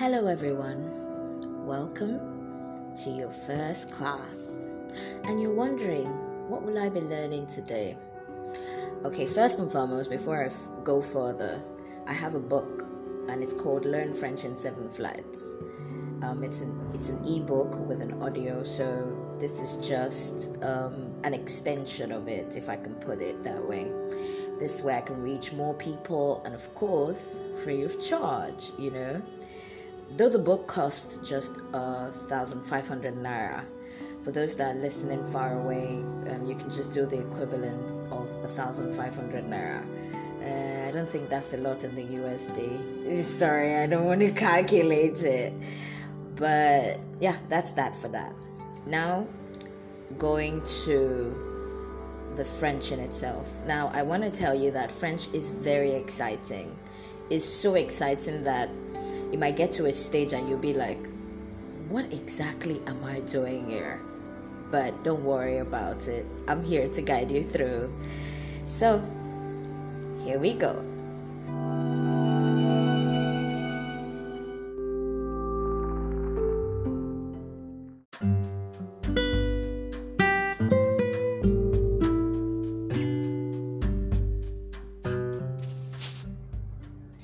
Hello, everyone. Welcome to your first class. And you're wondering, what will I be learning today? Okay, first and foremost, before I f- go further, I have a book and it's called Learn French in Seven Flights. Um, it's an it's an ebook with an audio, so this is just um, an extension of it, if I can put it that way. This way, I can reach more people, and of course, free of charge. You know, though the book costs just a thousand five hundred naira. For those that are listening far away, um, you can just do the equivalent of a thousand five hundred naira. Uh, I don't think that's a lot in the USD. Sorry, I don't want to calculate it. But yeah, that's that for that. Now, going to the French in itself. Now, I want to tell you that French is very exciting. It's so exciting that you might get to a stage and you'll be like, what exactly am I doing here? But don't worry about it. I'm here to guide you through. So, here we go.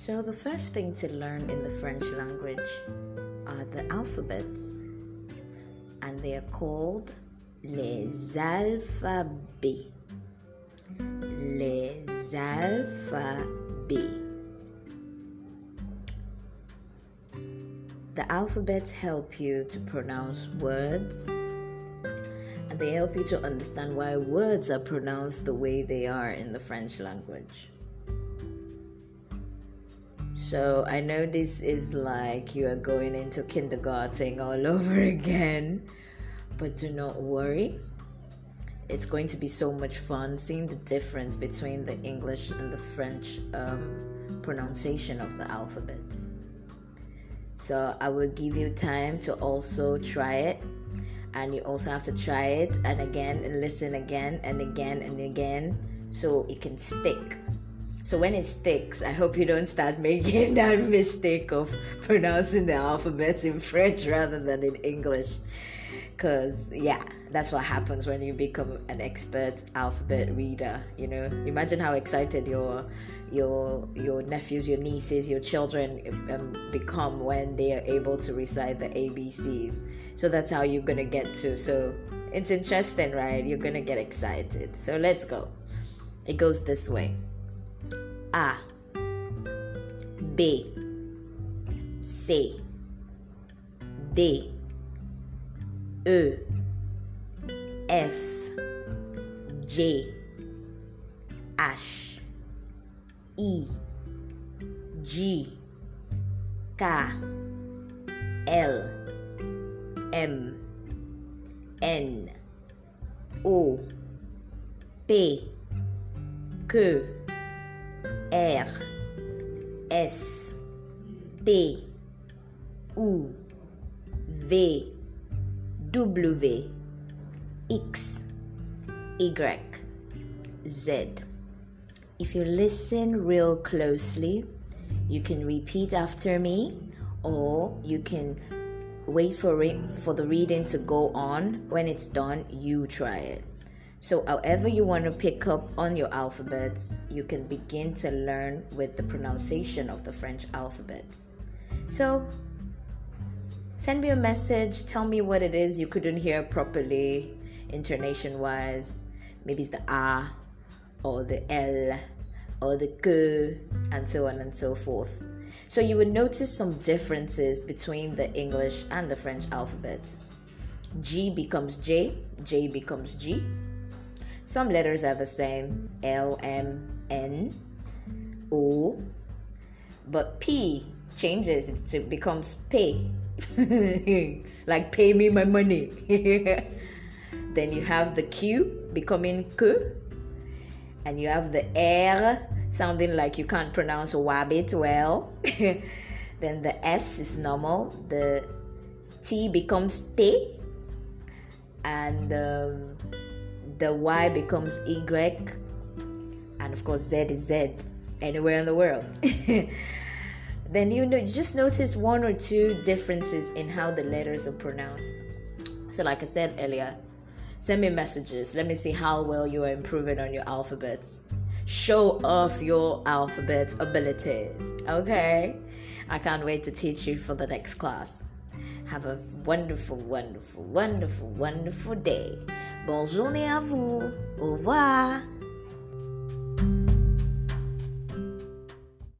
So, the first thing to learn in the French language are the alphabets, and they are called les alphabets. Les alphabets. The alphabets help you to pronounce words and they help you to understand why words are pronounced the way they are in the French language. So I know this is like you are going into kindergarten all over again, but do not worry. It's going to be so much fun seeing the difference between the English and the French um, pronunciation of the alphabets. So I will give you time to also try it, and you also have to try it and again and listen again and again and again so it can stick. So when it sticks, I hope you don't start making that mistake of pronouncing the alphabets in French rather than in English. Because, yeah, that's what happens when you become an expert alphabet reader. You know, imagine how excited your your your nephews, your nieces, your children um, become when they are able to recite the ABCs. So that's how you're gonna get to. So it's interesting, right? You're gonna get excited. So let's go. It goes this way. A B C D E F G H I G K L M N O P Q R S T U V W X Y Z. If you listen real closely, you can repeat after me or you can wait for it for the reading to go on. When it's done, you try it. So, however, you want to pick up on your alphabets, you can begin to learn with the pronunciation of the French alphabets. So, send me a message, tell me what it is you couldn't hear properly, intonation wise. Maybe it's the A or the L or the K, and so on and so forth. So, you would notice some differences between the English and the French alphabets. G becomes J, J becomes G, some letters are the same L, M, N, O, but P changes, it becomes pay. like pay me my money. then you have the Q becoming K, and you have the R sounding like you can't pronounce wabbit well. then the S is normal, the T becomes T, and um, the Y becomes Y, and of course, Z is Z anywhere in the world. then you know just notice one or two differences in how the letters are pronounced. So, like I said earlier, send me messages. Let me see how well you are improving on your alphabets. Show off your alphabet abilities. Okay? I can't wait to teach you for the next class. Have a wonderful, wonderful, wonderful, wonderful day. Bonne journée à vous. Au revoir.